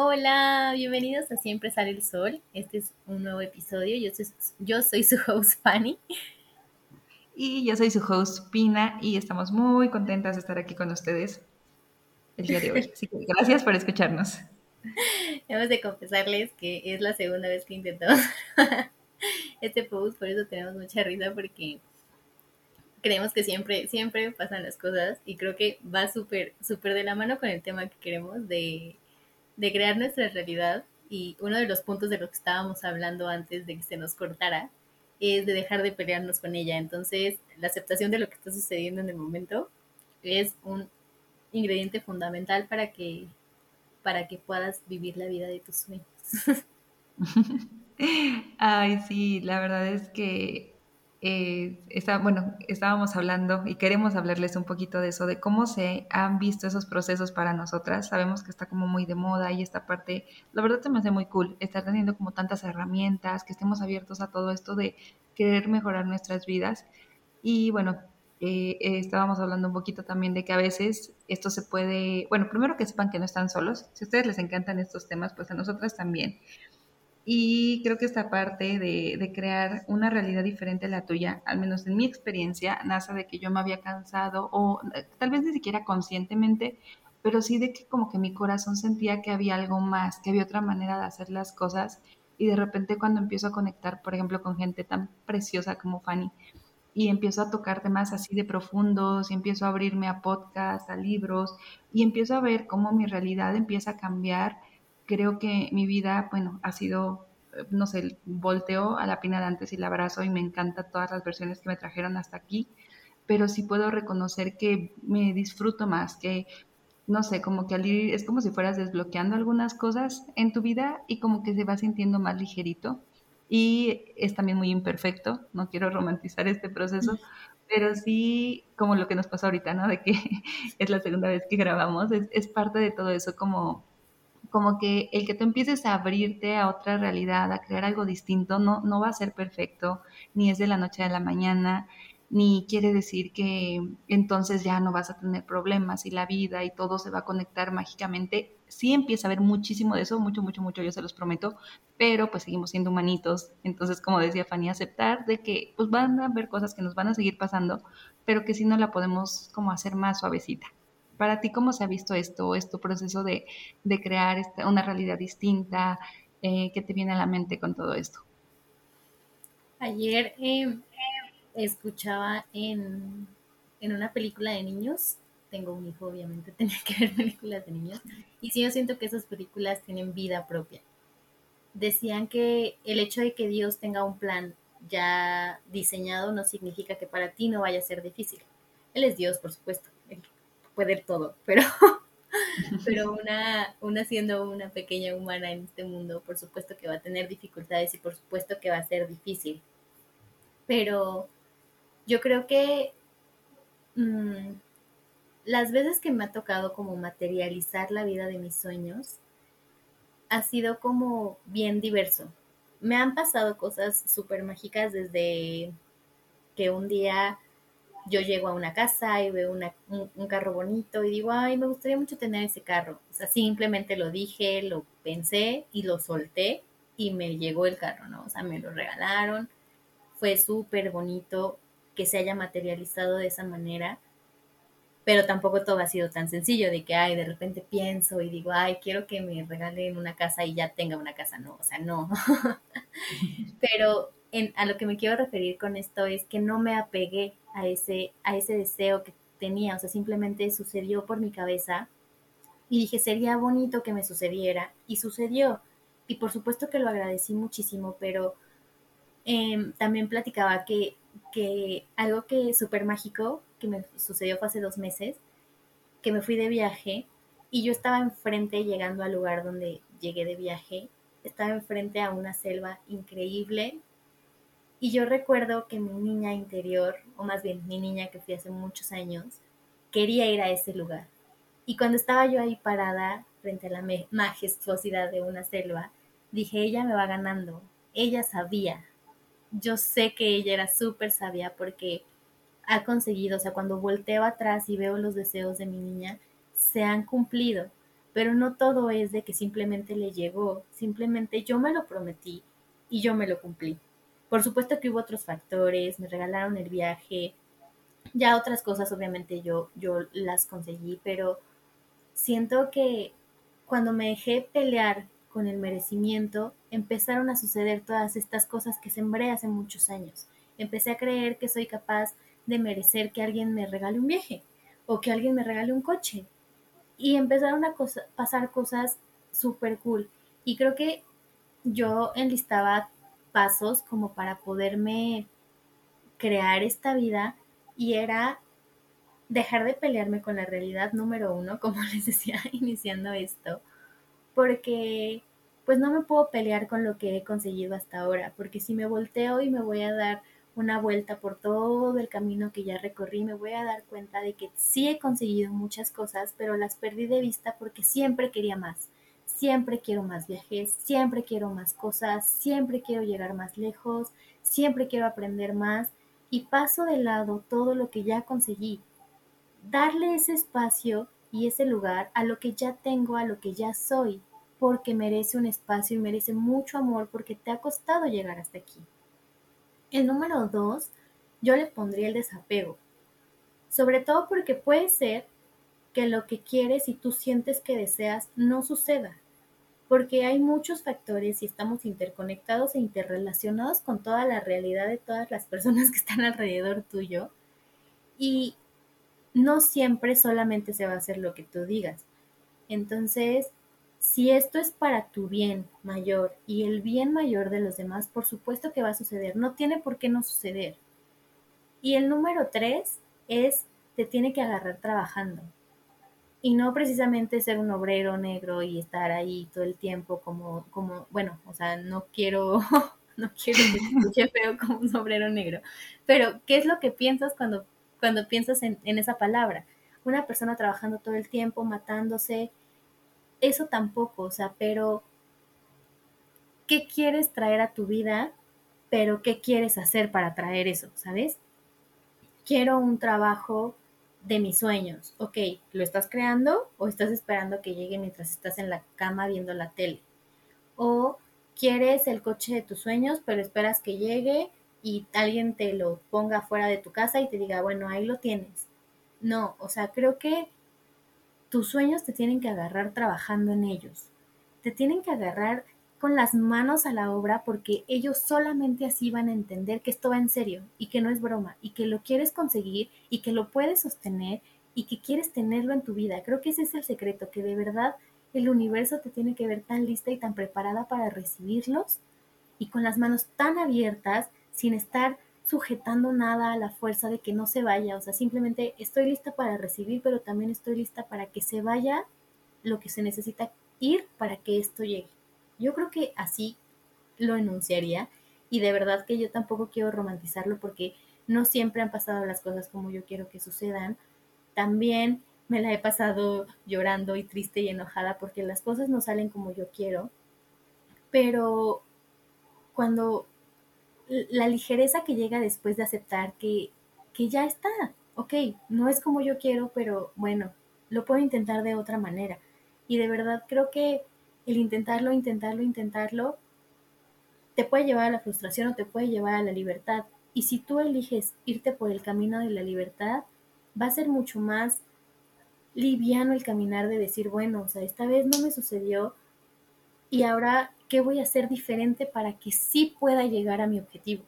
Hola, bienvenidos a Siempre Sale el Sol. Este es un nuevo episodio. Yo soy, yo soy su host Fanny. Y yo soy su host Pina y estamos muy contentas de estar aquí con ustedes el día de hoy. Así que gracias por escucharnos. Hemos de confesarles que es la segunda vez que intentamos este post, por eso tenemos mucha risa porque creemos que siempre, siempre pasan las cosas y creo que va súper, súper de la mano con el tema que queremos de, de crear nuestra realidad y uno de los puntos de lo que estábamos hablando antes de que se nos cortara es de dejar de pelearnos con ella. Entonces, la aceptación de lo que está sucediendo en el momento es un ingrediente fundamental para que para que puedas vivir la vida de tus sueños. Ay, sí, la verdad es que eh, está, bueno, estábamos hablando y queremos hablarles un poquito de eso, de cómo se han visto esos procesos para nosotras. Sabemos que está como muy de moda y esta parte, la verdad se me hace muy cool, estar teniendo como tantas herramientas, que estemos abiertos a todo esto de querer mejorar nuestras vidas. Y bueno, eh, eh, estábamos hablando un poquito también de que a veces esto se puede, bueno, primero que sepan que no están solos. Si a ustedes les encantan estos temas, pues a nosotras también. Y creo que esta parte de, crear una realidad diferente a la tuya, al menos en mi experiencia, nace de que yo me había cansado, o eh, tal vez ni siquiera conscientemente, pero sí de que como que mi corazón sentía que había algo más, que había otra manera de hacer las cosas. Y de repente cuando empiezo a conectar, por ejemplo, con gente tan preciosa como Fanny, y empiezo a tocar temas así de profundos y empiezo a abrirme a podcasts, a libros y empiezo a ver cómo mi realidad empieza a cambiar creo que mi vida, bueno, ha sido, no sé, volteo a la pina de antes y la abrazo y me encanta todas las versiones que me trajeron hasta aquí, pero sí puedo reconocer que me disfruto más, que no sé, como que al ir, es como si fueras desbloqueando algunas cosas en tu vida y como que se va sintiendo más ligerito. Y es también muy imperfecto, no quiero romantizar este proceso, pero sí, como lo que nos pasó ahorita, ¿no? De que es la segunda vez que grabamos, es, es parte de todo eso, como como que el que tú empieces a abrirte a otra realidad, a crear algo distinto, no, no va a ser perfecto, ni es de la noche a la mañana, ni quiere decir que entonces ya no vas a tener problemas y la vida y todo se va a conectar mágicamente. Sí empieza a haber muchísimo de eso, mucho, mucho, mucho, yo se los prometo, pero pues seguimos siendo humanitos. Entonces, como decía Fanny, aceptar de que pues van a haber cosas que nos van a seguir pasando, pero que si no la podemos como hacer más suavecita. Para ti, ¿cómo se ha visto esto, este proceso de, crear una realidad distinta? Eh, ¿Qué te viene a la mente con todo esto? Ayer em, escuchaba en, una película de niños, tengo un hijo, obviamente, tenía que ver películas de niños, y sí yo siento que esas películas tienen vida propia. Decían que el hecho de que Dios tenga un plan ya diseñado no significa que para ti no vaya a ser difícil. Él es Dios, por supuesto, puede todo, pero, pero una, una siendo una pequeña humana en este mundo, por supuesto que va a tener dificultades y por supuesto que va a ser difícil. Pero yo creo que mm, las veces que me ha tocado como materializar la vida de mis sueños, ha sido como bien diverso. Me han pasado cosas súper mágicas desde que un día yo llego a una casa y veo un, carro bonito y digo, ay, me gustaría mucho tener ese carro. O sea, simplemente lo dije, lo pensé y lo solté y me llegó el carro, ¿no? O sea, me lo regalaron. Fue súper bonito que se haya materializado de esa manera, pero tampoco todo ha sido tan sencillo de que, ay, de repente pienso y digo, ay, quiero que me regalen una casa y ya tenga una casa. No, o sea, no. pero a lo que me quiero referir con esto es que no me apegué a ese, a ese deseo que tenía, o sea, simplemente sucedió por mi cabeza y dije, sería bonito que me sucediera y sucedió. Y por supuesto que lo agradecí muchísimo, pero em, también platicaba que, que algo que súper mágico que me sucedió fue hace dos meses, que me fui de viaje y yo estaba enfrente llegando al lugar donde llegué de viaje, estaba enfrente a una selva increíble y yo recuerdo que mi niña interior, o más bien mi niña que fui hace muchos años, quería ir a ese lugar. Y cuando estaba yo ahí parada frente a la majestuosidad de una selva, dije, ella me va ganando. Ella sabía. Yo sé que ella era súper sabia porque ha conseguido, o sea, cuando volteo atrás y veo los deseos de mi niña, se han cumplido. pero no todo es de que simplemente le llegó, simplemente yo me lo prometí y yo me lo cumplí. Por supuesto que hubo otros factores, me regalaron el viaje, ya otras cosas obviamente yo, yo las conseguí, pero siento que cuando me dejé pelear con el merecimiento, empezaron a suceder todas estas cosas que sembré hace muchos años. Empecé a creer que soy capaz de merecer que alguien me regale un viaje o que alguien me regale un coche. Y empezaron a pasar cosas súper cool. Y creo que yo enlistaba pasos como para poderme crear esta vida y era dejar de pelearme con la realidad número uno, como les decía iniciando esto, porque pues no me puedo pelear con lo que he conseguido hasta ahora, porque si me volteo y me voy a dar una vuelta por todo el camino que ya recorrí, me voy a dar cuenta de que sí he conseguido muchas cosas, pero las perdí de vista porque siempre quería más. Siempre quiero más viajes, siempre quiero más cosas, siempre quiero llegar más lejos, siempre quiero aprender más y paso de lado todo lo que ya conseguí. Darle ese espacio y ese lugar a lo que ya tengo, a lo que ya soy, porque merece un espacio y merece mucho amor porque te ha costado llegar hasta aquí. El número dos, yo le pondría el desapego. Sobre todo porque puede ser que lo que quieres y tú sientes que deseas no suceda. Porque hay muchos factores y estamos interconectados e interrelacionados con toda la realidad de todas las personas que están alrededor tuyo. Y no siempre solamente se va a hacer lo que tú digas. Entonces, si esto es para tu bien mayor y el bien mayor de los demás, por supuesto que va a suceder. No tiene por qué no suceder. Y el número tres es, te tiene que agarrar trabajando. Y no precisamente ser un obrero negro y estar ahí todo el tiempo como, como bueno, o sea, no quiero, no quiero que se feo como un obrero negro. Pero, ¿qué es lo que piensas cuando, cuando piensas en, en esa palabra? Una persona trabajando todo el tiempo, matándose, eso tampoco, o sea, pero ¿qué quieres traer a tu vida? Pero ¿qué quieres hacer para traer eso? ¿Sabes? Quiero un trabajo de mis sueños. Ok, ¿lo estás creando o estás esperando que llegue mientras estás en la cama viendo la tele? O quieres el coche de tus sueños, pero esperas que llegue y alguien te lo ponga fuera de tu casa y te diga, bueno, ahí lo tienes. No, o sea, creo que tus sueños te tienen que agarrar trabajando en ellos. Te tienen que agarrar con las manos a la obra porque ellos solamente así van a entender que esto va en serio y que no es broma y que lo quieres conseguir y que lo puedes sostener y que quieres tenerlo en tu vida. Creo que ese es el secreto, que de verdad el universo te tiene que ver tan lista y tan preparada para recibirlos y con las manos tan abiertas sin estar sujetando nada a la fuerza de que no se vaya, o sea, simplemente estoy lista para recibir, pero también estoy lista para que se vaya lo que se necesita ir para que esto llegue. Yo creo que así lo enunciaría y de verdad que yo tampoco quiero romantizarlo porque no siempre han pasado las cosas como yo quiero que sucedan. También me la he pasado llorando y triste y enojada porque las cosas no salen como yo quiero, pero cuando la ligereza que llega después de aceptar que, que ya está, ok, no es como yo quiero, pero bueno, lo puedo intentar de otra manera. Y de verdad creo que el intentarlo, intentarlo, intentarlo, te puede llevar a la frustración o te puede llevar a la libertad. Y si tú eliges irte por el camino de la libertad, va a ser mucho más liviano el caminar de decir, bueno, o sea, esta vez no me sucedió y ahora qué voy a hacer diferente para que sí pueda llegar a mi objetivo.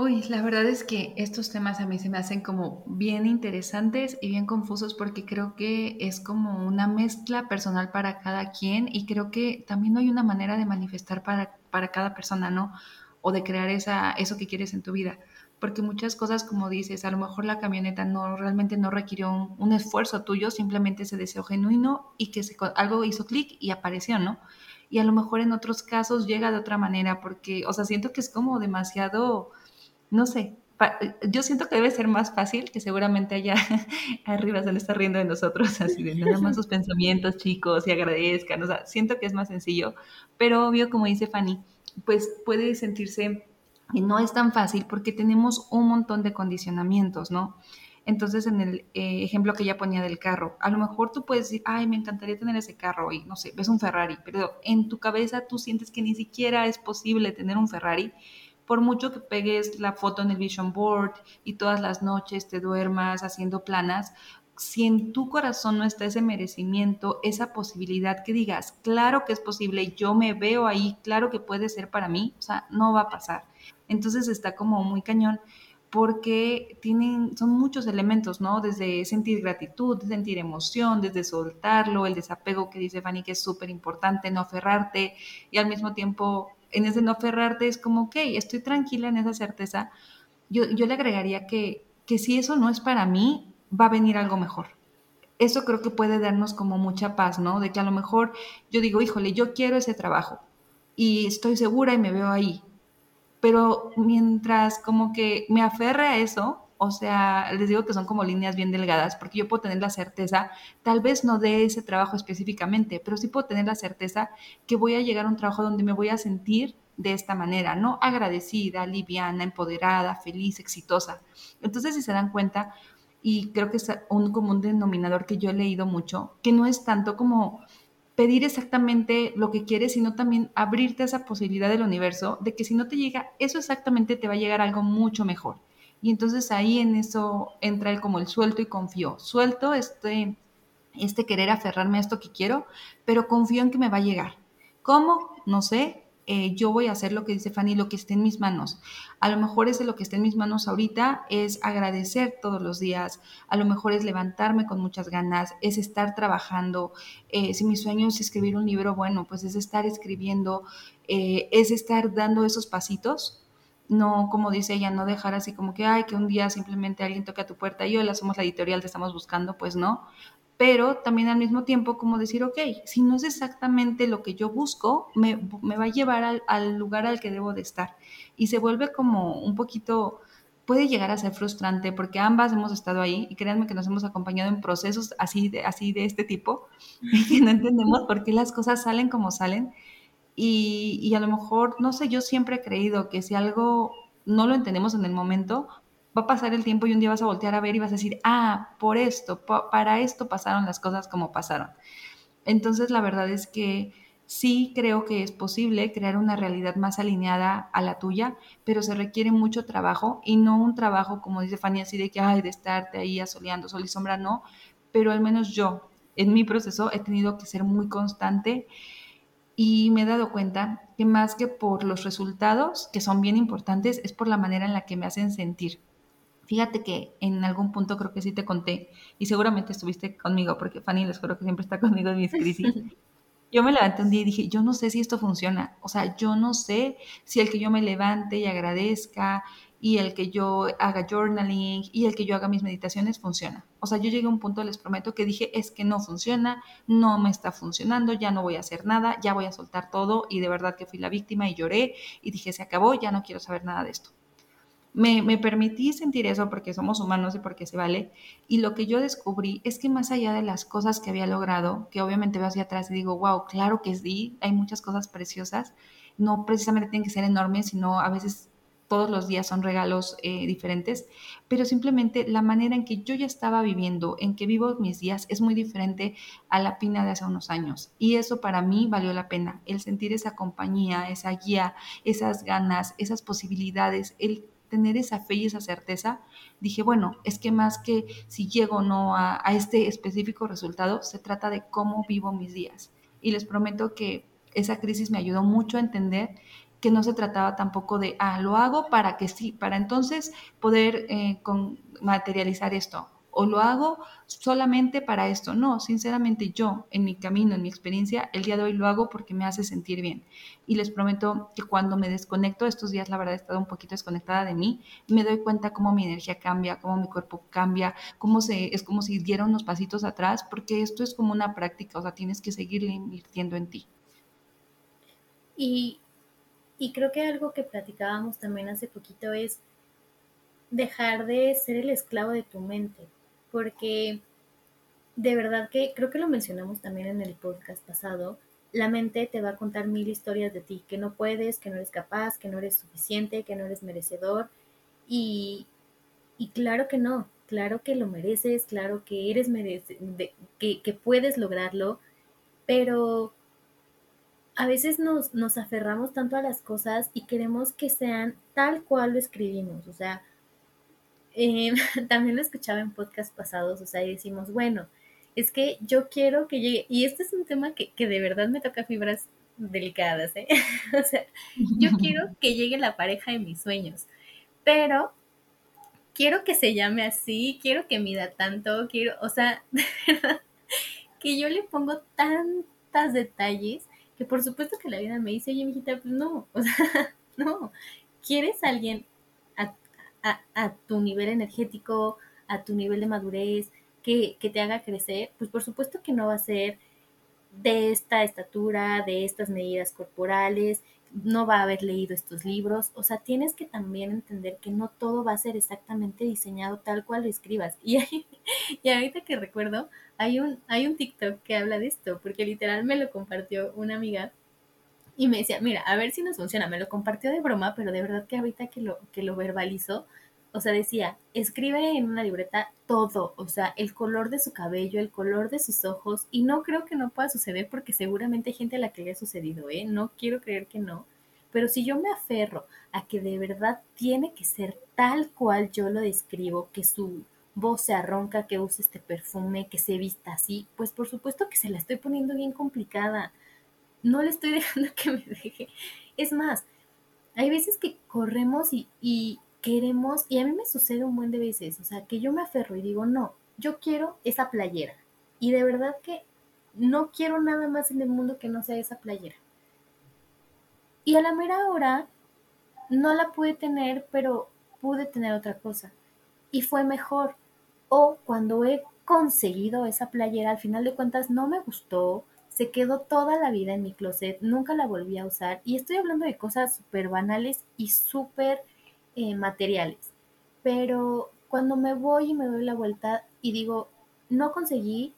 Uy, la verdad es que estos temas a mí se me hacen como bien interesantes y bien confusos porque creo que es como una mezcla personal para cada quien y creo que también no hay una manera de manifestar para, para cada persona, ¿no? O de crear esa, eso que quieres en tu vida porque muchas cosas, como dices, a lo mejor la camioneta no realmente no requirió un, esfuerzo tuyo, simplemente se deseó genuino y que se, algo hizo clic y apareció, ¿no? Y a lo mejor en otros casos llega de otra manera, porque, o sea, siento que es como demasiado, no sé, yo siento que debe ser más fácil, que seguramente allá arriba se le está riendo de nosotros, así de nada más sus pensamientos chicos y agradezcan, o sea, siento que es más sencillo, pero obvio, como dice Fanny, pues puede sentirse y no es tan fácil porque tenemos un montón de condicionamientos, ¿no? Entonces, en el eh, ejemplo que ella ponía del carro, a lo mejor tú puedes decir, ay, me encantaría tener ese carro y no sé, ves un Ferrari, pero en tu cabeza tú sientes que ni siquiera es posible tener un Ferrari por mucho que pegues la foto en el vision board y todas las noches te duermas haciendo planas, si en tu corazón no está ese merecimiento, esa posibilidad que digas, claro que es posible, yo me veo ahí, claro que puede ser para mí, o sea, no va a pasar. Entonces está como muy cañón porque tienen, son muchos elementos, ¿no? Desde sentir gratitud, sentir emoción, desde soltarlo, el desapego que dice Fanny que es súper importante, no aferrarte y al mismo tiempo en ese no aferrarte es como, ok, estoy tranquila en esa certeza. Yo, yo le agregaría que, que si eso no es para mí, va a venir algo mejor. Eso creo que puede darnos como mucha paz, ¿no? De que a lo mejor yo digo, híjole, yo quiero ese trabajo y estoy segura y me veo ahí. Pero mientras como que me aferre a eso, o sea, les digo que son como líneas bien delgadas, porque yo puedo tener la certeza, tal vez no de ese trabajo específicamente, pero sí puedo tener la certeza que voy a llegar a un trabajo donde me voy a sentir de esta manera, ¿no? Agradecida, liviana, empoderada, feliz, exitosa. Entonces, si se dan cuenta, y creo que es un común denominador que yo he leído mucho, que no es tanto como pedir exactamente lo que quieres, sino también abrirte a esa posibilidad del universo de que si no te llega eso exactamente, te va a llegar algo mucho mejor. Y entonces ahí en eso entra el como el suelto y confío. Suelto este, este querer aferrarme a esto que quiero, pero confío en que me va a llegar. ¿Cómo? No sé, eh, yo voy a hacer lo que dice Fanny, lo que esté en mis manos. A lo mejor ese lo que esté en mis manos ahorita es agradecer todos los días, a lo mejor es levantarme con muchas ganas, es estar trabajando. Eh, si mi sueño es escribir un libro, bueno, pues es estar escribiendo, eh, es estar dando esos pasitos no, como dice ella, no dejar así como que, ay, que un día simplemente alguien toque a tu puerta y hola, somos la editorial, te estamos buscando, pues no, pero también al mismo tiempo como decir, ok, si no es exactamente lo que yo busco, me, va a llevar al, lugar al que debo de estar. Y se vuelve como un poquito, puede llegar a ser frustrante porque ambas hemos estado ahí y créanme que nos hemos acompañado en procesos así de, así de este tipo, que no entendemos por qué las cosas salen como salen. Y, a lo mejor, no sé, yo siempre he creído que si algo no lo entendemos en el momento, va a pasar el tiempo y un día vas a voltear a ver y vas a decir, ah, por esto, para esto pasaron las cosas como pasaron. Entonces, la verdad es que sí creo que es posible crear una realidad más alineada a la tuya, pero se requiere mucho trabajo y no un trabajo, como dice Fanny, así de que, ay, de estarte ahí asoleando sol y sombra, no, pero al menos yo, en mi proceso, he tenido que ser muy constante y me he dado cuenta que más que por los resultados, que son bien importantes, es por la manera en la que me hacen sentir. Fíjate que en algún punto creo que sí te conté y seguramente estuviste conmigo porque Fanny les juro que siempre está conmigo en mis crisis. Yo me levanté un día y dije, yo no sé si esto funciona. O sea, yo no sé si el que yo me levante y agradezca y el que yo haga journaling y el que yo haga mis meditaciones funciona. O sea, yo llegué a un punto, les prometo, que dije, es que no funciona, no me está funcionando, ya no voy a hacer nada, ya voy a soltar todo y de verdad que fui la víctima y lloré y dije, se acabó, ya no quiero saber nada de esto me, permití sentir eso porque somos humanos y porque se vale. Y lo que yo descubrí es que más allá de las cosas que había logrado, que obviamente veo hacia atrás y digo, wow, claro que sí, hay muchas cosas preciosas, no precisamente tienen que ser enormes, sino a veces todos los días son regalos eh, diferentes, pero simplemente la manera en que yo ya estaba viviendo, en que vivo mis días, es muy diferente a la pina de hace unos años. Y eso para mí valió la pena, el sentir esa compañía, esa guía, esas ganas, esas posibilidades, el tener esa fe y esa certeza, dije, bueno, es que más que si llego o no a, este específico resultado, se trata de cómo vivo mis días. Y les prometo que esa crisis me ayudó mucho a entender que no se trataba tampoco de, ah, lo hago para que sí, para entonces poder eh, materializar esto o lo hago solamente para esto. No, sinceramente yo, en mi camino, en mi experiencia, el día de hoy lo hago porque me hace sentir bien. Y les prometo que cuando me desconecto, estos días la verdad he estado un poquito desconectada de mí, me doy cuenta cómo mi energía cambia, cómo mi cuerpo cambia, cómo se, es como si diera unos pasitos atrás, porque esto es como una práctica, o sea, tienes que seguir invirtiendo en ti. Y, y creo que algo que platicábamos también hace poquito es dejar de ser el esclavo de tu mente porque de verdad que creo que lo mencionamos también en el podcast pasado, la mente te va a contar mil historias de ti, que no puedes, que no eres capaz, que no eres suficiente, que no eres merecedor. Y, y claro que no. claro que lo mereces, claro que eres merece, que, que puedes lograrlo, pero a veces nos, nos aferramos tanto a las cosas y queremos que sean tal cual lo escribimos. O sea, eh, también lo escuchaba en podcast pasados, o sea, y decimos, bueno, es que yo quiero que llegue, y este es un tema que, que de verdad me toca fibras delicadas, ¿eh? o sea, yo quiero que llegue la pareja de mis sueños, pero quiero que se llame así, quiero que mida tanto, quiero, o sea, de verdad, que yo le pongo tantos detalles que por supuesto que la vida me dice, oye, mijita, pues no, o sea, no, quieres a alguien a, a, tu nivel energético, a tu nivel de madurez, que, que te haga crecer, pues por supuesto que no va a ser de esta estatura, de estas medidas corporales, no va a haber leído estos libros, o sea, tienes que también entender que no todo va a ser exactamente diseñado tal cual lo escribas. Y, y ahorita que recuerdo, hay un, hay un TikTok que habla de esto, porque literal me lo compartió una amiga y me decía, mira, a ver si nos funciona, me lo compartió de broma, pero de verdad que ahorita que lo, que lo verbalizó, o sea, decía, escribe en una libreta todo, o sea, el color de su cabello, el color de sus ojos, y no creo que no pueda suceder porque seguramente hay gente a la que le ha sucedido, ¿eh? No quiero creer que no, pero si yo me aferro a que de verdad tiene que ser tal cual yo lo describo, que su voz se arronca, que use este perfume, que se vista así, pues por supuesto que se la estoy poniendo bien complicada. No le estoy dejando que me deje. Es más, hay veces que corremos y, y queremos, y a mí me sucede un buen de veces, o sea, que yo me aferro y digo, no, yo quiero esa playera. Y de verdad que no quiero nada más en el mundo que no sea esa playera. Y a la mera hora no la pude tener, pero pude tener otra cosa. Y fue mejor. O cuando he conseguido esa playera, al final de cuentas no me gustó, se quedó toda la vida en mi closet, nunca la volví a usar. Y estoy hablando de cosas súper banales y súper eh, materiales. Pero cuando me voy y me doy la vuelta y digo, no conseguí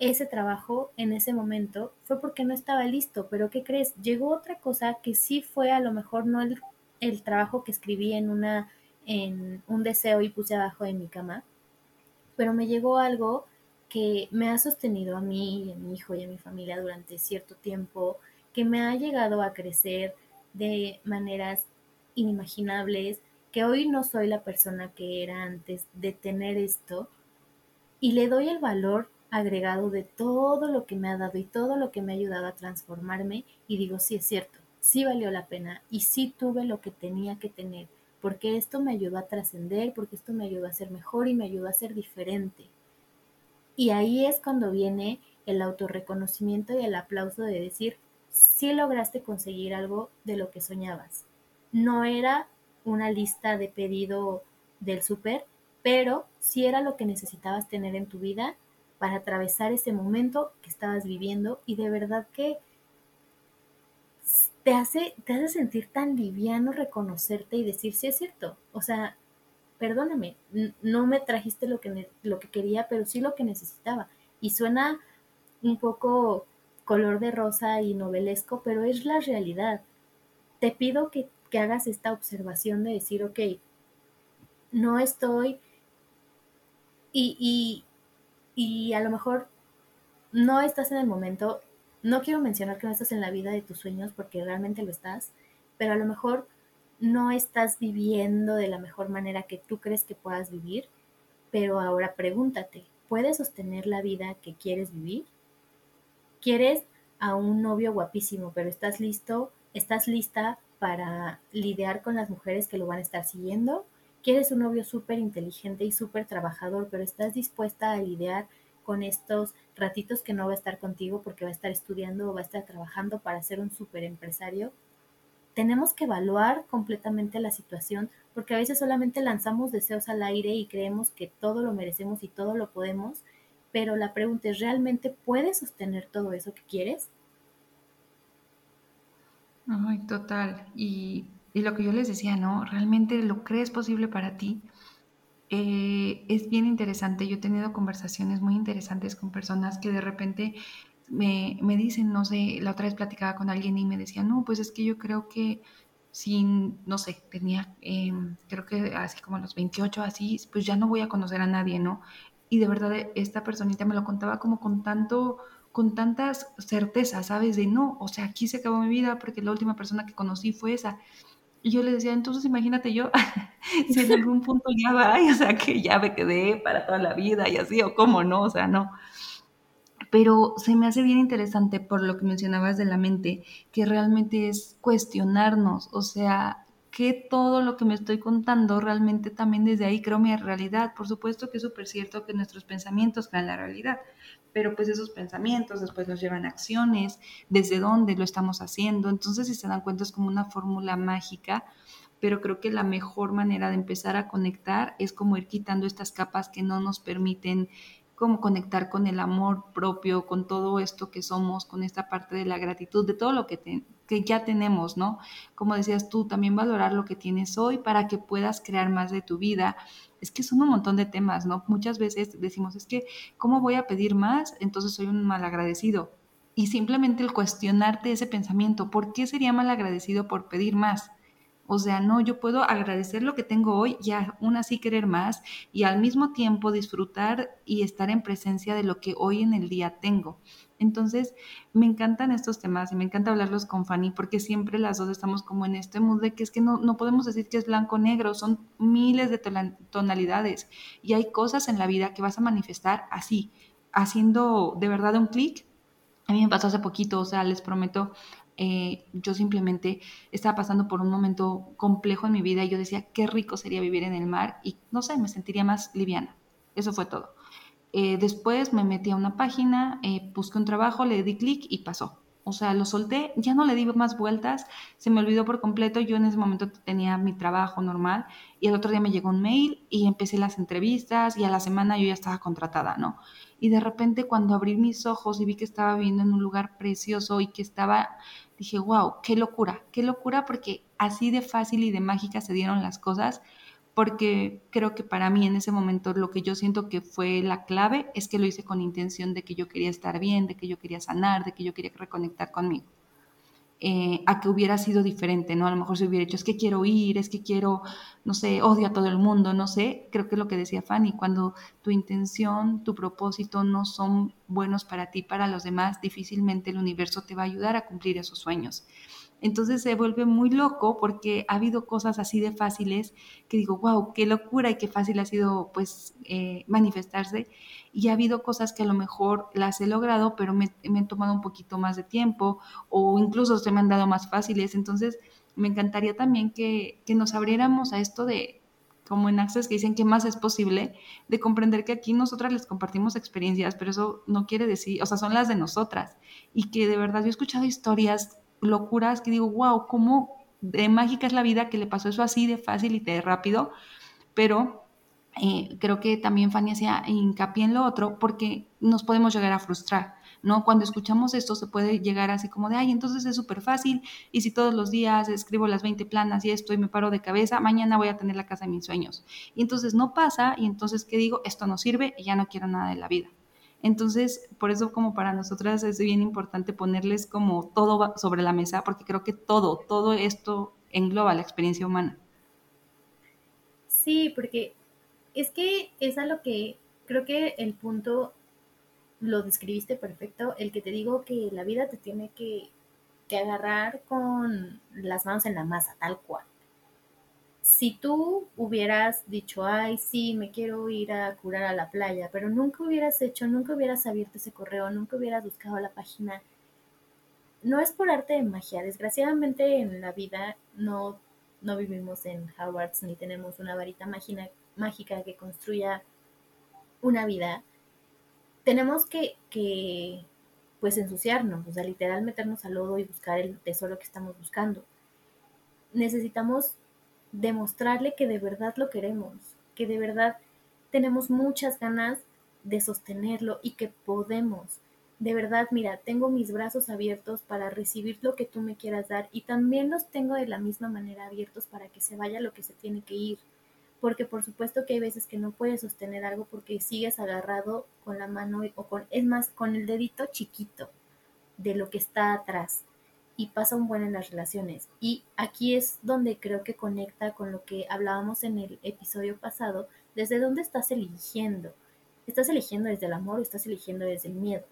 ese trabajo en ese momento, fue porque no estaba listo. Pero ¿qué crees? Llegó otra cosa que sí fue a lo mejor no el, el trabajo que escribí en una en un deseo y puse abajo de mi cama, pero me llegó algo que me ha sostenido a mí y a mi hijo y a mi familia durante cierto tiempo, que me ha llegado a crecer de maneras inimaginables, que hoy no soy la persona que era antes de tener esto y le doy el valor agregado de todo lo que me ha dado y todo lo que me ha ayudado a transformarme y digo, sí es cierto, sí valió la pena y sí tuve lo que tenía que tener, porque esto me ayudó a trascender, porque esto me ayudó a ser mejor y me ayudó a ser diferente. Y ahí es cuando viene el autorreconocimiento y el aplauso de decir, sí lograste conseguir algo de lo que soñabas. No era una lista de pedido del súper, pero si era lo que necesitabas tener en tu vida para atravesar ese momento que estabas viviendo y de verdad que te hace, te hace sentir tan liviano reconocerte y decir, sí es cierto, o sea, perdóname, no me trajiste lo que, lo que quería, pero sí lo que necesitaba. Y suena un poco color de rosa y novelesco, pero es la realidad. Te pido que que hagas esta observación de decir, ok, no estoy y, y, y a lo mejor no estás en el momento, no quiero mencionar que no estás en la vida de tus sueños porque realmente lo estás, pero a lo mejor no estás viviendo de la mejor manera que tú crees que puedas vivir, pero ahora pregúntate, ¿puedes sostener la vida que quieres vivir? ¿Quieres a un novio guapísimo, pero estás listo, estás lista para lidiar con las mujeres que lo van a estar siguiendo. Quieres un novio súper inteligente y súper trabajador, pero estás dispuesta a lidiar con estos ratitos que no va a estar contigo porque va a estar estudiando o va a estar trabajando para ser un súper empresario. Tenemos que evaluar completamente la situación porque a veces solamente lanzamos deseos al aire y creemos que todo lo merecemos y todo lo podemos, pero la pregunta es, ¿realmente puedes sostener todo eso que quieres? Ay, total. Y, y lo que yo les decía, ¿no? ¿Realmente lo crees posible para ti? Eh, es bien interesante. Yo he tenido conversaciones muy interesantes con personas que de repente me, me dicen, no sé, la otra vez platicaba con alguien y me decía, no, pues es que yo creo que sin, no sé, tenía, em, creo que así como los 28, así, pues ya no voy a conocer a nadie, ¿no? Y de verdad esta personita me lo contaba como con tanto, con tantas certezas, ¿sabes? De no, o sea, aquí se acabó mi vida porque la última persona que conocí fue esa. Y yo le decía, entonces imagínate yo, si en algún punto ya va, o sea, que ya me quedé para toda la vida y así, o cómo no, o sea, no. Pero se me hace bien interesante por lo que mencionabas de la mente, que realmente es cuestionarnos, o sea, que todo lo que me estoy contando realmente también desde ahí creo mi realidad. Por supuesto que es súper cierto que nuestros pensamientos crean la realidad, pero pues esos pensamientos después nos llevan a acciones, desde dónde lo estamos haciendo. Entonces, si se dan cuenta, es como una fórmula mágica, pero creo que la mejor manera de empezar a conectar es como ir quitando estas capas que no nos permiten como conectar con el amor propio, con todo esto que somos, con esta parte de la gratitud, de todo lo que, que ya tenemos, ¿no? Como decías tú, también valorar lo que tienes hoy para que puedas crear más de tu vida. Es que son un montón de temas, ¿no? Muchas veces decimos, es que, ¿cómo voy a pedir más? Entonces soy un malagradecido. Y simplemente el cuestionarte ese pensamiento, ¿por qué sería malagradecido por pedir más? O sea, no, yo puedo agradecer lo que tengo hoy y aún así querer más y al mismo tiempo disfrutar y estar en presencia de lo que hoy en el día tengo. Entonces, me encantan estos temas y me encanta hablarlos con Fanny porque siempre las dos estamos como en este mood de que es que no, no podemos decir que es blanco o negro, son miles de tonalidades y hay cosas en la vida que vas a manifestar así, haciendo de verdad un clic. A mí me pasó hace poquito, o sea, les prometo, eh, yo simplemente estaba pasando por un momento complejo en mi vida y yo decía, qué rico sería vivir en el mar y no sé, me sentiría más liviana. Eso fue todo. Eh, después me metí a una página, eh, busqué un trabajo, le di clic y pasó. O sea, lo solté, ya no le di más vueltas, se me olvidó por completo. Yo en ese momento tenía mi trabajo normal y el otro día me llegó un mail y empecé las entrevistas y a la semana yo ya estaba contratada, ¿no? Y de repente cuando abrí mis ojos y vi que estaba viviendo en un lugar precioso y que estaba dije, wow, qué locura, qué locura porque así de fácil y de mágica se dieron las cosas, porque creo que para mí en ese momento lo que yo siento que fue la clave es que lo hice con intención de que yo quería estar bien, de que yo quería sanar, de que yo quería reconectar conmigo. Eh, a que hubiera sido diferente, ¿no? A lo mejor se hubiera hecho, es que quiero ir, es que quiero, no sé, odio a todo el mundo, no sé, creo que es lo que decía Fanny, cuando tu intención, tu propósito no son buenos para ti, para los demás, difícilmente el universo te va a ayudar a cumplir esos sueños. Entonces se vuelve muy loco porque ha habido cosas así de fáciles que digo, wow, qué locura y qué fácil ha sido pues eh, manifestarse. Y ha habido cosas que a lo mejor las he logrado, pero me, me han tomado un poquito más de tiempo o incluso se me han dado más fáciles. Entonces me encantaría también que, que nos abriéramos a esto de, como en Access que dicen que más es posible, de comprender que aquí nosotras les compartimos experiencias, pero eso no quiere decir, o sea, son las de nosotras. Y que de verdad yo he escuchado historias locuras que digo, wow, cómo de mágica es la vida que le pasó eso así de fácil y de rápido, pero eh, creo que también Fanny hacía hincapié en lo otro porque nos podemos llegar a frustrar, ¿no? Cuando escuchamos esto se puede llegar así como de, ay, entonces es súper fácil y si todos los días escribo las 20 planas y esto y me paro de cabeza, mañana voy a tener la casa de mis sueños. Y entonces no pasa y entonces, ¿qué digo? Esto no sirve y ya no quiero nada de la vida. Entonces, por eso como para nosotras es bien importante ponerles como todo sobre la mesa, porque creo que todo, todo esto engloba la experiencia humana. Sí, porque es que es a lo que creo que el punto lo describiste perfecto, el que te digo que la vida te tiene que, que agarrar con las manos en la masa, tal cual si tú hubieras dicho, ay, sí, me quiero ir a curar a la playa, pero nunca hubieras hecho, nunca hubieras abierto ese correo, nunca hubieras buscado la página, no es por arte de magia. Desgraciadamente en la vida no, no vivimos en Hogwarts ni tenemos una varita mágica que construya una vida. Tenemos que, que, pues, ensuciarnos, o sea, literal meternos al lodo y buscar el tesoro que estamos buscando. Necesitamos demostrarle que de verdad lo queremos, que de verdad tenemos muchas ganas de sostenerlo y que podemos. De verdad, mira, tengo mis brazos abiertos para recibir lo que tú me quieras dar y también los tengo de la misma manera abiertos para que se vaya lo que se tiene que ir. Porque por supuesto que hay veces que no puedes sostener algo porque sigues agarrado con la mano o con, es más, con el dedito chiquito de lo que está atrás. Y pasa un buen en las relaciones. Y aquí es donde creo que conecta con lo que hablábamos en el episodio pasado, desde dónde estás eligiendo. ¿Estás eligiendo desde el amor o estás eligiendo desde el miedo?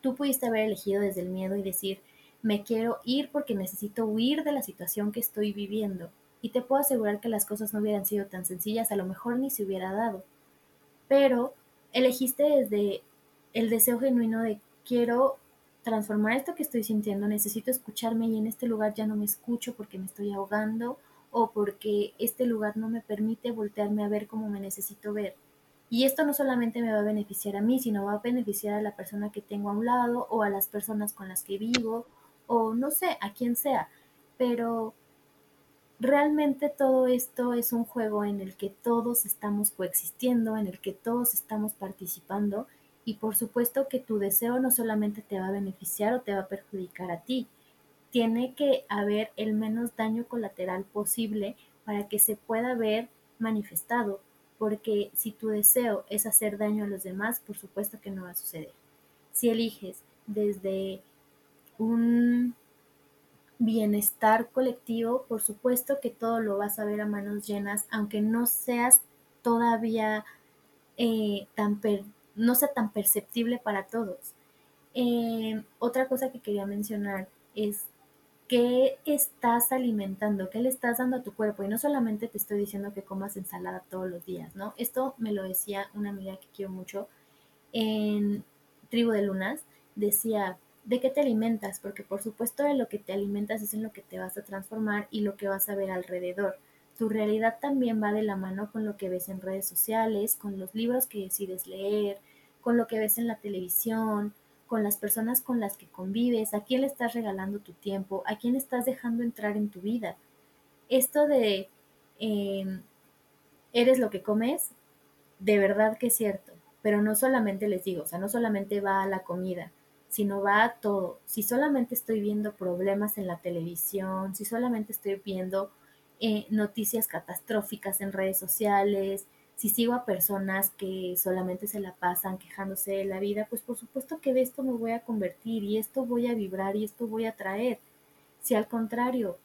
Tú pudiste haber elegido desde el miedo y decir, me quiero ir porque necesito huir de la situación que estoy viviendo. Y te puedo asegurar que las cosas no hubieran sido tan sencillas, a lo mejor ni se hubiera dado. Pero elegiste desde el deseo genuino de quiero transformar esto que estoy sintiendo, necesito escucharme y en este lugar ya no me escucho porque me estoy ahogando o porque este lugar no me permite voltearme a ver como me necesito ver. Y esto no solamente me va a beneficiar a mí, sino va a beneficiar a la persona que tengo a un lado o a las personas con las que vivo o no sé, a quien sea. Pero realmente todo esto es un juego en el que todos estamos coexistiendo, en el que todos estamos participando y por supuesto que tu deseo no solamente te va a beneficiar o te va a perjudicar a ti, tiene que haber el menos daño colateral posible para que se pueda ver manifestado, porque si tu deseo es hacer daño a los demás, por supuesto que no va a suceder. Si eliges desde un bienestar colectivo, por supuesto que todo lo vas a ver a manos llenas, aunque no seas todavía eh, tan per no sea tan perceptible para todos. Eh, otra cosa que quería mencionar es qué estás alimentando, qué le estás dando a tu cuerpo. Y no solamente te estoy diciendo que comas ensalada todos los días, ¿no? Esto me lo decía una amiga que quiero mucho en Tribu de Lunas. Decía, ¿de qué te alimentas? Porque por supuesto de lo que te alimentas es en lo que te vas a transformar y lo que vas a ver alrededor. Tu realidad también va de la mano con lo que ves en redes sociales, con los libros que decides leer, con lo que ves en la televisión, con las personas con las que convives, a quién le estás regalando tu tiempo, a quién estás dejando entrar en tu vida. Esto de em, eres lo que comes, de verdad que es cierto, pero no solamente les digo, o sea, no solamente va a la comida, sino va a todo. Si solamente estoy viendo problemas en la televisión, si solamente estoy viendo eh, noticias catastróficas en redes sociales, si sigo a personas que solamente se la pasan quejándose de la vida, pues por supuesto que de esto me voy a convertir y esto voy a vibrar y esto voy a traer. Si al contrario,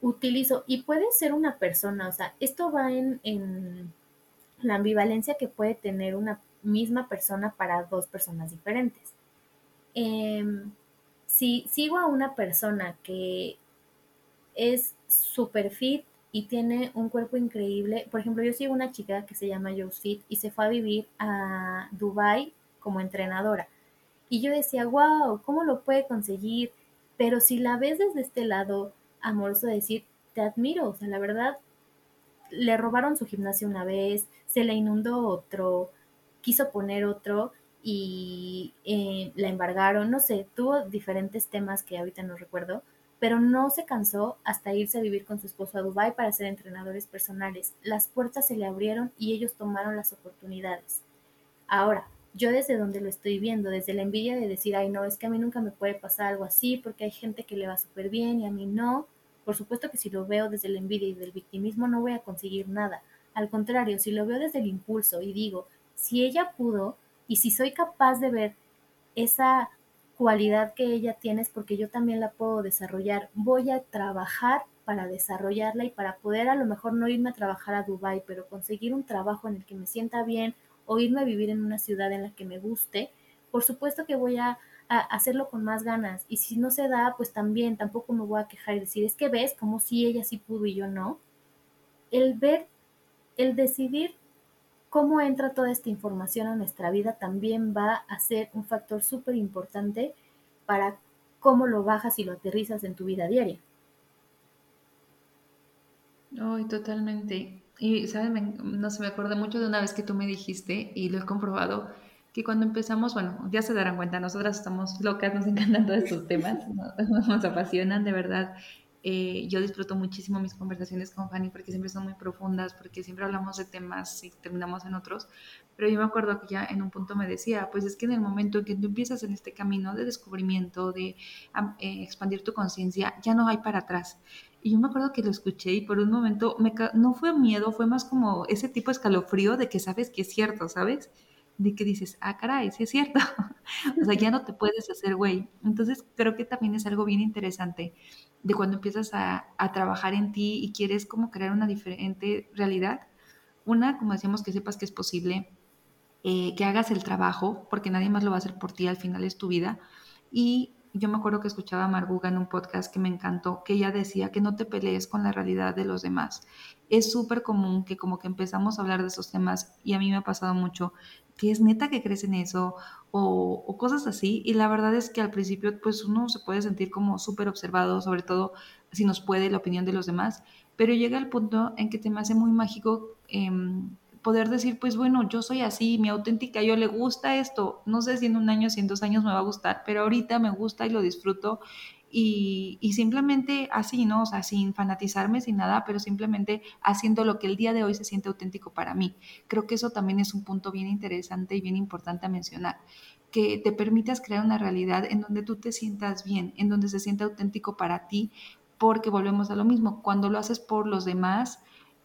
utilizo, y puede ser una persona, o sea, esto va en, en la ambivalencia que puede tener una misma persona para dos personas diferentes. Em, si sigo a una persona que es super fit y tiene un cuerpo increíble. Por ejemplo, yo sigo una chica que se llama Joe Fit y se fue a vivir a Dubai como entrenadora. Y yo decía, wow, ¿cómo lo puede conseguir? Pero si la ves desde este lado amoroso de decir, te admiro, o sea, la verdad, le robaron su gimnasio una vez, se le inundó otro, quiso poner otro y eh, la embargaron, no sé, tuvo diferentes temas que ahorita no recuerdo, pero no se cansó hasta irse a vivir con su esposo a Dubái para ser entrenadores personales. Las puertas se le abrieron y ellos tomaron las oportunidades. Ahora, yo desde donde lo estoy viendo, desde la envidia de decir, ay no, es que a mí nunca me puede pasar algo así porque hay gente que le va súper bien y a mí no, por supuesto que si lo veo desde la envidia y del victimismo no voy a conseguir nada. Al contrario, si lo veo desde el impulso y digo, si ella pudo y si soy capaz de ver esa cualidad que ella tiene es porque yo también la puedo desarrollar. Voy a trabajar para desarrollarla y para poder a lo mejor no irme a trabajar a Dubai, pero conseguir un trabajo en el que me sienta bien o irme a vivir en una ciudad en la que me guste, por supuesto que voy a, a hacerlo con más ganas. Y si no se da, pues también tampoco me voy a quejar y decir, es que ves como si ella sí pudo y yo no. El ver, el decidir cómo entra toda esta información a nuestra vida también va a ser un factor súper importante para cómo lo bajas y lo aterrizas en tu vida diaria. Ay, totalmente. Y, ¿sabes? no se me acuerda mucho de una vez que tú me dijiste, y lo he comprobado, que cuando empezamos, bueno, ya se darán cuenta, nosotras estamos locas, nos encantan todos estos temas, nos apasionan de verdad. Eh, yo disfruto muchísimo mis conversaciones con Fanny porque siempre son muy profundas, porque siempre hablamos de temas y terminamos en otros. Pero yo me acuerdo que ya en un punto me decía, pues es que en el momento en que tú empiezas en este camino de descubrimiento, de eh, expandir tu conciencia, ya no hay para atrás. Y yo me acuerdo que lo escuché y por un momento me, no fue miedo, fue más como ese tipo de escalofrío de que sabes que es cierto, ¿sabes? De que dices, ah, caray, sí es cierto. o sea, ya no te puedes hacer güey. Entonces, creo que también es algo bien interesante de cuando empiezas a, a trabajar en ti y quieres como crear una diferente realidad. Una, como decíamos, que sepas que es posible, eh, que hagas el trabajo, porque nadie más lo va a hacer por ti, al final es tu vida. Y yo me acuerdo que escuchaba a Marguga en un podcast que me encantó, que ella decía que no te pelees con la realidad de los demás. Es súper común que como que empezamos a hablar de esos temas y a mí me ha pasado mucho, que es neta que crees en eso o, o cosas así. Y la verdad es que al principio pues uno se puede sentir como súper observado, sobre todo si nos puede la opinión de los demás, pero llega el punto en que te me hace muy mágico. Eh, poder decir, pues bueno, yo soy así, mi auténtica, yo le gusta esto, no sé si en un año, si en dos años me va a gustar, pero ahorita me gusta y lo disfruto y, y, simplemente así, ¿no? O sea, sin fanatizarme, sin nada, pero simplemente haciendo lo que el día de hoy se siente auténtico para mí. Creo que eso también es un punto bien interesante y bien importante a mencionar que te permitas crear una realidad en donde tú te sientas bien, en donde se sienta auténtico para ti, porque volvemos a lo mismo, cuando lo haces por los demás,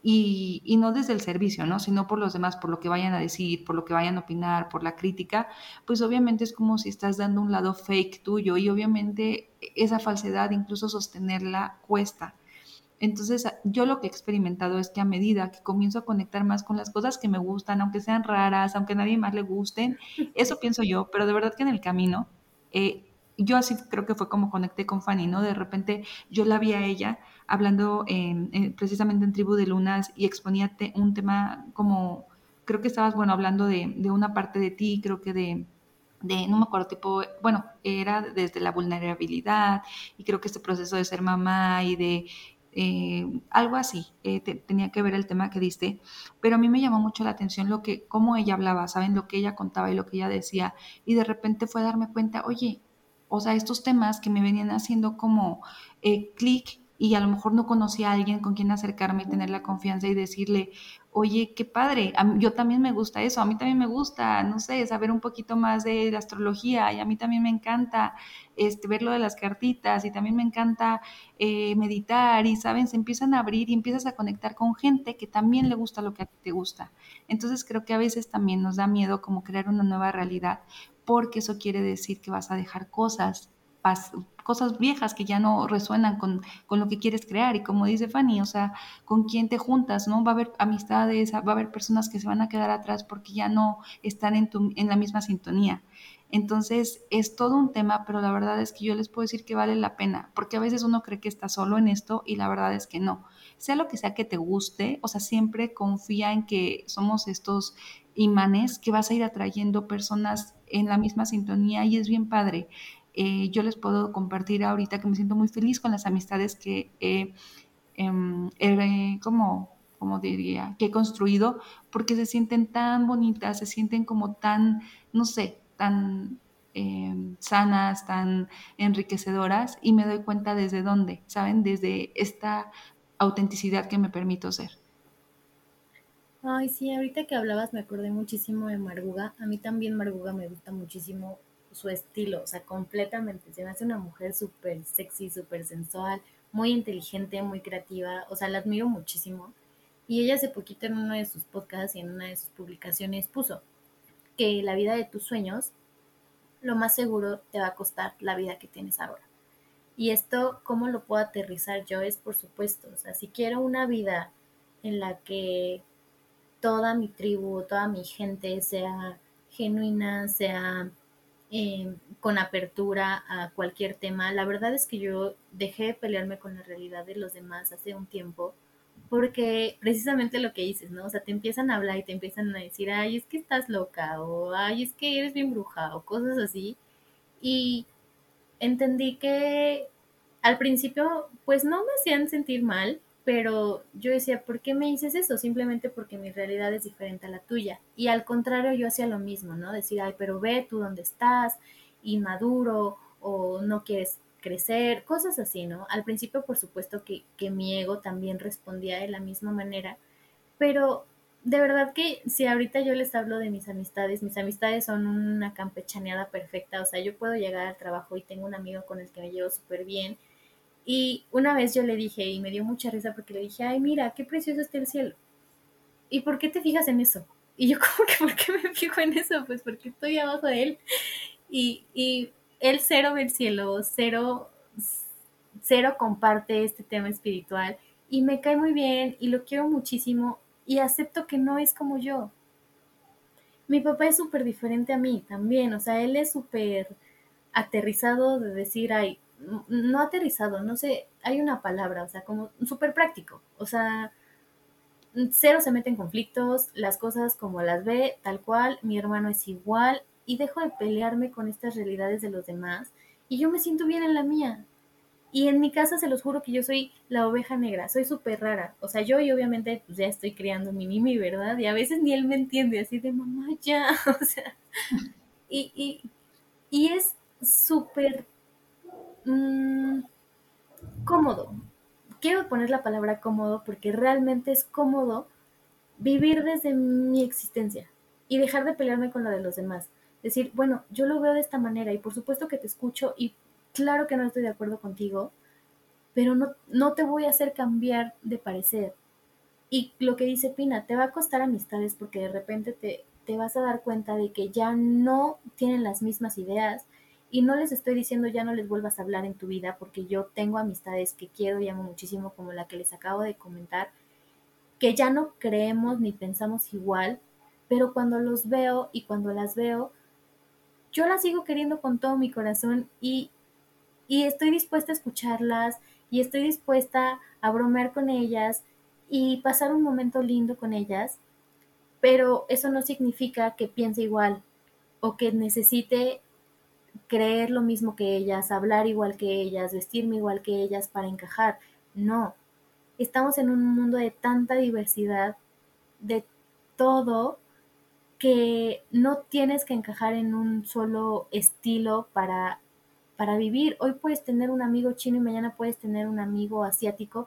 y, y, no desde el servicio, ¿no? Sino por los demás, por lo que vayan a decir, por lo que vayan a opinar, por la crítica, pues obviamente es como si estás dando un lado fake tuyo y obviamente esa falsedad, incluso sostenerla, cuesta. Entonces, yo lo que he experimentado es que a medida que comienzo a conectar más con las cosas que me gustan, aunque sean raras, aunque a nadie más le gusten, eso pienso yo, pero de verdad que en el camino, eh, yo así creo que fue como conecté con Fanny, ¿no? De repente yo la vi a ella hablando en, en, precisamente en Tribu de Lunas y exponía te, un tema como, creo que estabas, bueno, hablando de, de una parte de ti, creo que de, de, no me acuerdo, tipo, bueno, era desde la vulnerabilidad y creo que este proceso de ser mamá y de eh, algo así, eh, te, tenía que ver el tema que diste, pero a mí me llamó mucho la atención lo que, cómo ella hablaba, ¿saben? Lo que ella contaba y lo que ella decía, y de repente fue darme cuenta, oye, o sea, estos temas que me venían haciendo como eh, clic y a lo mejor no conocía a alguien con quien acercarme y tener la confianza y decirle, oye, qué padre, a mí, yo también me gusta eso, a mí también me gusta, no sé, saber un poquito más de la astrología y a mí también me encanta este, ver lo de las cartitas y también me encanta eh, meditar y, ¿saben? Se empiezan a abrir y empiezas a conectar con gente que también le gusta lo que a ti te gusta. Entonces creo que a veces también nos da miedo como crear una nueva realidad porque eso quiere decir que vas a dejar cosas cosas viejas que ya no resuenan con, con, lo que quieres crear. Y como dice Fanny, o sea, con quién te juntas, ¿no? Va a haber amistades, va a haber personas que se van a quedar atrás porque ya no están en, tu, en la misma sintonía. Entonces es todo un tema, pero la verdad es que yo les puedo decir que vale la pena, porque a veces uno cree que está solo en esto y la verdad es que no. Sea lo que sea que te guste, o sea, siempre confía en que somos estos imanes que vas a ir atrayendo personas en la misma sintonía y es bien padre. Eh, yo les puedo compartir ahorita que me siento muy feliz con las amistades que he, eh, como, como diría, que he construido, porque se sienten tan bonitas, se sienten como tan, no sé, tan eh, sanas, tan enriquecedoras y me doy cuenta desde dónde, ¿saben? Desde esta autenticidad que me permito ser. Ay, sí, ahorita que hablabas me acordé muchísimo de Marguga. A mí también Marguga me gusta muchísimo su estilo, o sea, completamente. Se me hace una mujer súper sexy, súper sensual, muy inteligente, muy creativa. O sea, la admiro muchísimo. Y ella hace poquito en uno de sus podcasts y en una de sus publicaciones puso que la vida de tus sueños, lo más seguro te va a costar la vida que tienes ahora. Y esto, ¿cómo lo puedo aterrizar yo? Es por supuesto, o sea, si quiero una vida en la que toda mi tribu, toda mi gente sea genuina, sea eh, con apertura a cualquier tema. La verdad es que yo dejé de pelearme con la realidad de los demás hace un tiempo, porque precisamente lo que dices, ¿no? O sea, te empiezan a hablar y te empiezan a decir, ay, es que estás loca, o ay, es que eres bien bruja, o cosas así. Y entendí que al principio, pues no me hacían sentir mal, pero yo decía, ¿por qué me dices eso? Simplemente porque mi realidad es diferente a la tuya. Y al contrario, yo hacía lo mismo, ¿no? Decir, ay, pero ve tú dónde estás, inmaduro, o no quieres crecer, cosas así, ¿no? Al principio, por supuesto, que, que mi ego también respondía de la misma manera, pero de verdad que si ahorita yo les hablo de mis amistades, mis amistades son una campechaneada perfecta, o sea, yo puedo llegar al trabajo y tengo un amigo con el que me llevo súper bien, y una vez yo le dije, y me dio mucha risa porque le dije, ay, mira, qué precioso está el cielo. ¿Y por qué te fijas en eso? Y yo como que, ¿por qué me fijo en eso? Pues porque estoy abajo de él. Y, y él cero ve el cielo, cero, cero comparte este tema espiritual. Y me cae muy bien y lo quiero muchísimo y acepto que no es como yo. Mi papá es súper diferente a mí también, o sea, él es súper aterrizado de decir, ay, no aterrizado, no sé, hay una palabra, o sea, como súper práctico, o sea, cero se mete en conflictos, las cosas como las ve, tal cual, mi hermano es igual, y dejo de pelearme con estas realidades de los demás, y yo me siento bien en la mía. Y en mi casa se los juro que yo soy la oveja negra, soy súper rara. O sea, yo y obviamente pues ya estoy criando mi Mimi, ¿verdad? Y a veces ni él me entiende, así de mamá ya, o sea. Y, y, y es súper mmm, cómodo. Quiero poner la palabra cómodo porque realmente es cómodo vivir desde mi existencia y dejar de pelearme con la de los demás. Decir, bueno, yo lo veo de esta manera y por supuesto que te escucho y claro que no estoy de acuerdo contigo, pero no, no te voy a hacer cambiar de parecer. Y lo que dice Pina, te va a costar amistades porque de repente te, te vas a dar cuenta de que ya no tienen las mismas ideas, y no les estoy diciendo ya no les vuelvas a hablar en tu vida, porque yo tengo amistades que quiero y amo muchísimo, como la que les acabo de comentar, que ya no creemos ni pensamos igual, pero cuando los veo y cuando las veo, yo las sigo queriendo con todo mi corazón y, y estoy dispuesta a escucharlas y estoy dispuesta a bromear con ellas y pasar un momento lindo con ellas, pero eso no significa que piense igual o que necesite creer lo mismo que ellas, hablar igual que ellas, vestirme igual que ellas para encajar. No, estamos en un mundo de tanta diversidad, de todo, que no tienes que encajar en un solo estilo para, para vivir. Hoy puedes tener un amigo chino y mañana puedes tener un amigo asiático.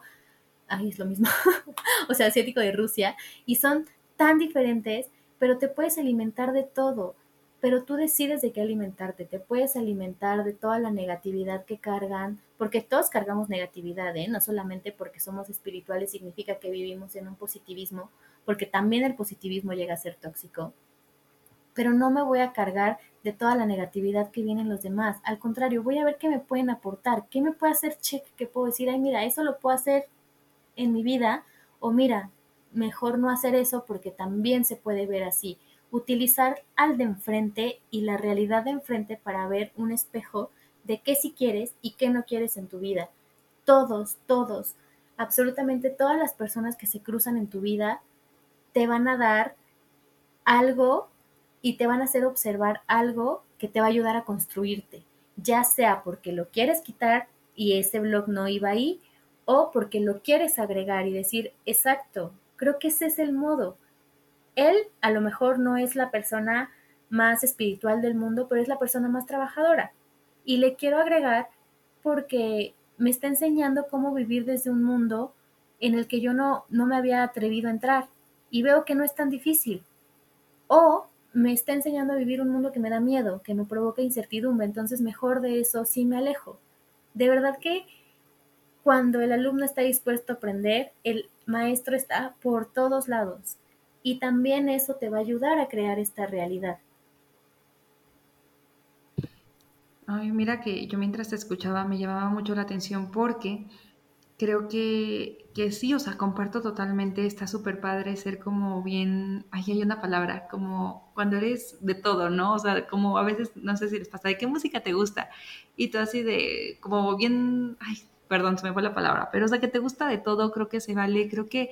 Ay, es lo mismo. o sea, asiático de Rusia. Y son tan diferentes, pero te puedes alimentar de todo pero tú decides de qué alimentarte, te puedes alimentar de toda la negatividad que cargan, porque todos cargamos negatividad, ¿eh? no solamente porque somos espirituales significa que vivimos en un positivismo, porque también el positivismo llega a ser tóxico, pero no me voy a cargar de toda la negatividad que vienen los demás, al contrario, voy a ver qué me pueden aportar, qué me puede hacer check, qué puedo decir, ay mira, eso lo puedo hacer en mi vida, o mira, mejor no hacer eso porque también se puede ver así utilizar al de enfrente y la realidad de enfrente para ver un espejo de qué sí quieres y qué no quieres en tu vida. Todos, todos, absolutamente todas las personas que se cruzan en tu vida te van a dar algo y te van a hacer observar algo que te va a ayudar a construirte, ya sea porque lo quieres quitar y ese blog no iba ahí, o porque lo quieres agregar y decir, exacto, creo que ese es el modo él a lo mejor no es la persona más espiritual del mundo, pero es la persona más trabajadora. Y le quiero agregar porque me está enseñando cómo vivir desde un mundo en el que yo no, no me había atrevido a entrar y veo que no es tan difícil. O me está enseñando a vivir un mundo que me da miedo, que me provoca incertidumbre, entonces mejor de eso sí me alejo. De verdad que cuando el alumno está dispuesto a aprender, el maestro está por todos lados y también eso te va a ayudar a crear esta realidad. Ay, mira que yo mientras te escuchaba me llamaba mucho la atención porque creo que, que sí, o sea, comparto totalmente, está súper padre ser como bien, ay, hay una palabra, como cuando eres de todo, ¿no? O sea, como a veces, no sé si les pasa, ¿de qué música te gusta? Y tú así de, como bien, ay, perdón, se me fue la palabra, pero o sea, que te gusta de todo, creo que se vale, creo que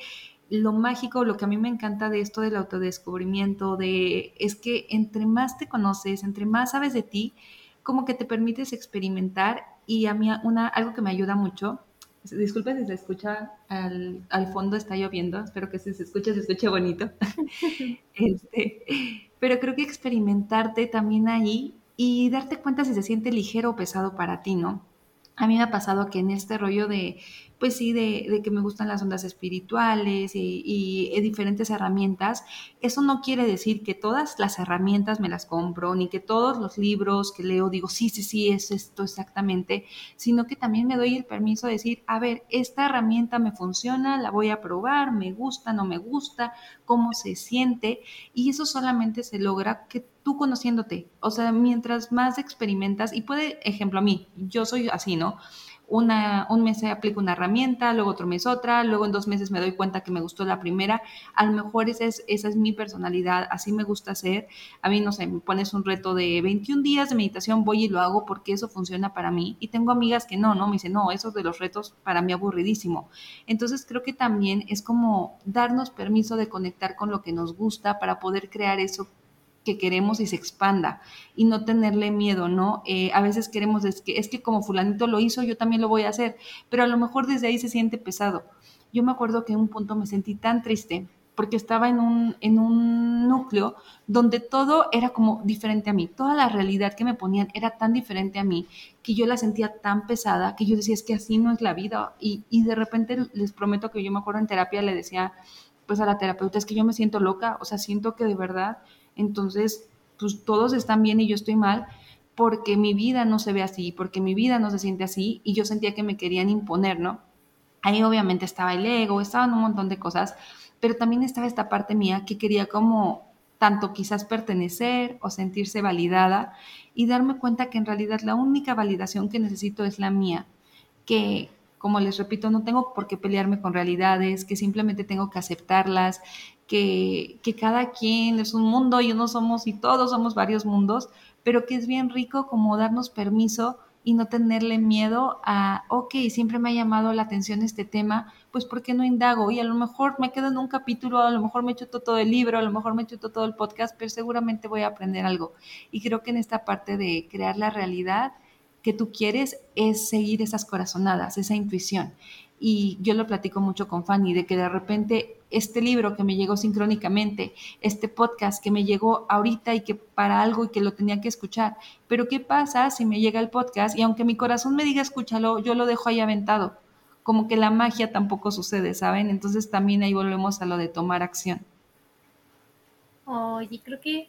lo mágico, lo que a mí me encanta de esto del autodescubrimiento, de es que entre más te conoces, entre más sabes de ti, como que te permites experimentar y a mí una, algo que me ayuda mucho, disculpe si se escucha al, fondo está lloviendo, espero que si se escuche, se escuche bonito, este, pero creo que experimentarte también ahí y darte cuenta si se siente ligero o pesado para ti, ¿no? A mí me ha pasado que en este rollo de pues sí, de, que me gustan las ondas espirituales y, y, diferentes herramientas, eso no quiere decir que todas las herramientas me las compro, ni que todos los libros que leo digo, sí, sí, sí, es esto exactamente, sino que también me doy el permiso de decir, a ver, esta herramienta me funciona, la voy a probar, me gusta, no me gusta, cómo se siente, y eso solamente se logra que tú conociéndote, o sea, mientras más experimentas, y puede, ejemplo, a mí, yo soy así, ¿no? Una, un mes aplico una herramienta, luego otro mes otra, luego en dos meses me doy cuenta que me gustó la primera. A lo mejor esa es, esa es mi personalidad, así me gusta hacer. A mí, no sé, me pones un reto de 21 días de meditación, voy y lo hago porque eso funciona para mí. Y tengo amigas que no, ¿no? Me dicen, no, esos de los retos para mí aburridísimo. Entonces creo que también es como darnos permiso de conectar con lo que nos gusta para poder crear eso que queremos y se expanda y no tenerle miedo, ¿no? Eh, a veces queremos, es que, es que como fulanito lo hizo, yo también lo voy a hacer, pero a lo mejor desde ahí se siente pesado. Yo me acuerdo que en un punto me sentí tan triste porque estaba en un, en un núcleo donde todo era como diferente a mí, toda la realidad que me ponían era tan diferente a mí que yo la sentía tan pesada que yo decía, es que así no es la vida. Y, y de repente les prometo que yo me acuerdo en terapia, le decía pues a la terapeuta, es que yo me siento loca, o sea, siento que de verdad entonces, pues todos están bien y yo estoy mal porque mi vida no se ve así, porque mi vida no se siente así y yo sentía que me querían imponer, ¿no? Ahí obviamente estaba el ego, estaban un montón de cosas, pero también estaba esta parte mía que quería como tanto quizás pertenecer o sentirse validada y darme cuenta que en realidad la única validación que necesito es la mía, que como les repito, no tengo por qué pelearme con realidades, que simplemente tengo que aceptarlas, que, cada quien es un mundo y uno somos y todos somos varios mundos, pero que es bien rico como darnos permiso y no tenerle miedo a, ok, siempre me ha llamado la atención este tema, pues ¿por qué no indago? Y a lo mejor me quedo en un capítulo, a lo mejor me chuto todo el libro, a lo mejor me chuto todo el podcast, pero seguramente voy a aprender algo. Y creo que en esta parte de crear la realidad que tú quieres es seguir esas corazonadas, esa intuición. Y yo lo platico mucho con Fanny, de que de repente este libro que me llegó sincrónicamente, este podcast que me llegó ahorita y que para algo y que lo tenía que escuchar. Pero ¿qué pasa si me llega el podcast y aunque mi corazón me diga escúchalo, yo lo dejo ahí aventado? Como que la magia tampoco sucede, ¿saben? Entonces también ahí volvemos a lo de tomar acción. Oye, creo que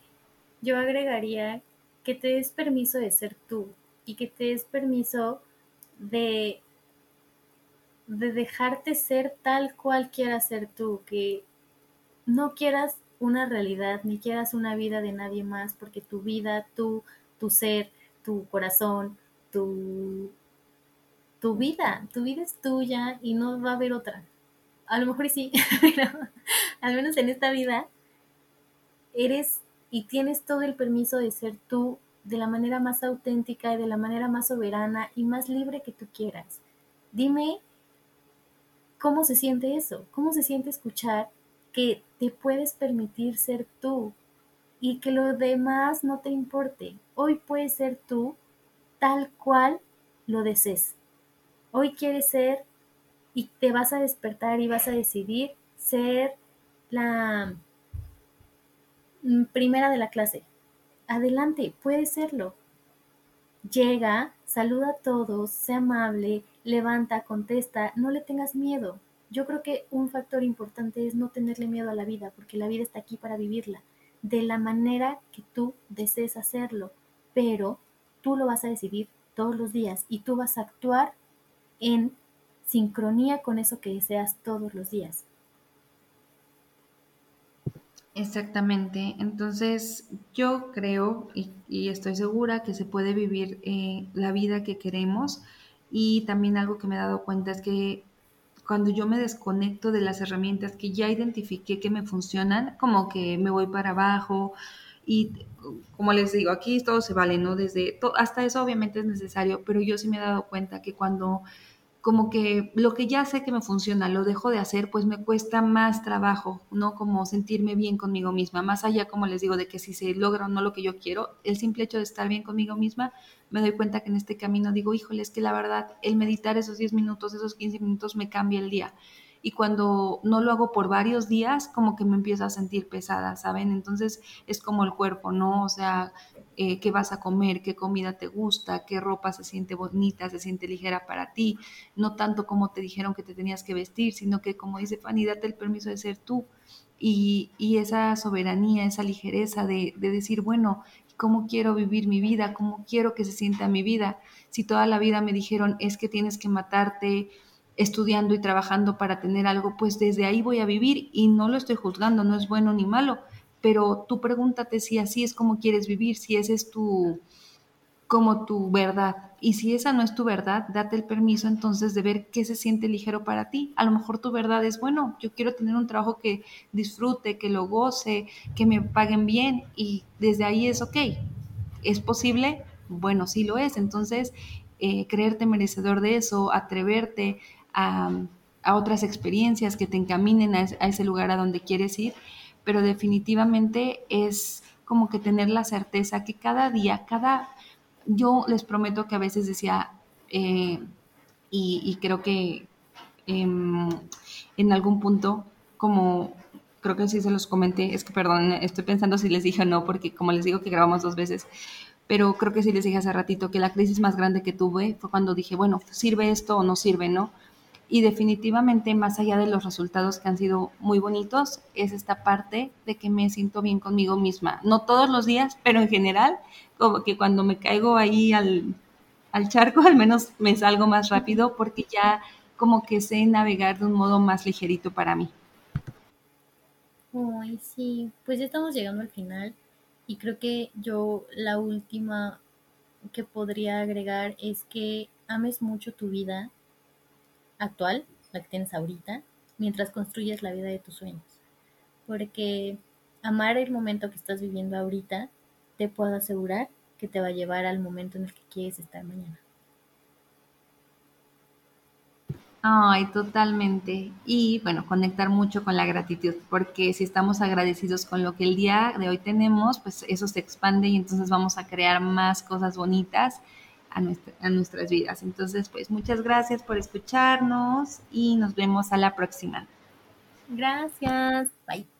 yo agregaría que te des permiso de ser tú y que te des permiso de de dejarte ser tal cual quieras ser tú, que no quieras una realidad, ni quieras una vida de nadie más, porque tu vida, tú, tu ser, tu corazón, tu, tu vida, tu vida es tuya y no va a haber otra. A lo mejor sí, al menos en esta vida eres y tienes todo el permiso de ser tú de la manera más auténtica y de la manera más soberana y más libre que tú quieras. Dime ¿Cómo se siente eso? ¿Cómo se siente escuchar que te puedes permitir ser tú y que lo demás no te importe? Hoy puedes ser tú tal cual lo desees. Hoy quieres ser y te vas a despertar y vas a decidir ser la primera de la clase. Adelante, puedes serlo. Llega, saluda a todos, sea amable, levanta, contesta, no le tengas miedo. Yo creo que un factor importante es no tenerle miedo a la vida, porque la vida está aquí para vivirla, de la manera que tú desees hacerlo, pero tú lo vas a decidir todos los días y tú vas a actuar en sincronía con eso que deseas todos los días. Exactamente. Entonces, yo creo y, estoy segura que se puede vivir eh, la vida que queremos y también algo que me he dado cuenta es que cuando yo me desconecto de las herramientas que ya identifiqué que me funcionan, como que me voy para abajo y como les digo, aquí todo se vale, ¿no? Desde, hasta eso obviamente es necesario, pero yo sí me he dado cuenta que cuando como que lo que ya sé que me funciona, lo dejo de hacer, pues me cuesta más trabajo, ¿no? Como sentirme bien conmigo misma, más allá, como les digo, de que si se logra o no lo que yo quiero, el simple hecho de estar bien conmigo misma, me doy cuenta que en este camino digo, híjole, es que la verdad, el meditar esos 10 minutos, esos 15 minutos me cambia el día. Y cuando no lo hago por varios días, como que me empiezo a sentir pesada, ¿saben? Entonces es como el cuerpo, ¿no? O sea, eh, qué vas a comer, qué comida te gusta, qué ropa se siente bonita, se siente ligera para ti, no tanto como te dijeron que te tenías que vestir, sino que como dice Fanny, date el permiso de ser tú. Y, esa soberanía, esa ligereza de, de decir, bueno, ¿cómo quiero vivir mi vida? ¿Cómo quiero que se sienta mi vida? Si toda la vida me dijeron, es que tienes que matarte, estudiando y trabajando para tener algo, pues desde ahí voy a vivir y no lo estoy juzgando, no es bueno ni malo, pero tú pregúntate si así es como quieres vivir, si ese es tu como tu verdad. Y si esa no es tu verdad, date el permiso entonces de ver qué se siente ligero para ti. A lo mejor tu verdad es, bueno, yo quiero tener un trabajo que disfrute, que lo goce, que me paguen bien y desde ahí es ok. ¿Es posible? Bueno, sí lo es. Entonces, eh, creerte merecedor de eso, atreverte a, otras experiencias que te encaminen a, a ese lugar a donde quieres ir pero definitivamente es como que tener la certeza que cada día, cada, yo les prometo que a veces decía, eh, y, creo que em, en algún punto, como creo que sí se los comenté, es que perdón, estoy pensando si les dije o no, porque como les digo que grabamos dos veces, pero creo que sí les dije hace ratito que la crisis más grande que tuve fue cuando dije, bueno, ¿sirve esto o no sirve, no? Y definitivamente más allá de los resultados que han sido muy bonitos, es esta parte de que me siento bien conmigo misma. No todos los días, pero en general, como que cuando me caigo ahí al, charco, al menos me salgo más rápido porque ya como que sé navegar de un modo más ligerito para mí. Ay, sí, pues ya estamos llegando al final y creo que yo la última que podría agregar es que ames mucho tu vida actual, la que tienes ahorita, mientras construyes la vida de tus sueños. Porque amar el momento que estás viviendo ahorita, te puedo asegurar que te va a llevar al momento en el que quieres estar mañana. Ay, totalmente. Y bueno, conectar mucho con la gratitud, porque si estamos agradecidos con lo que el día de hoy tenemos, pues eso se expande y entonces vamos a crear más cosas bonitas a, nuestras vidas. Entonces, pues muchas gracias por escucharnos y nos vemos a la próxima. Gracias. Bye.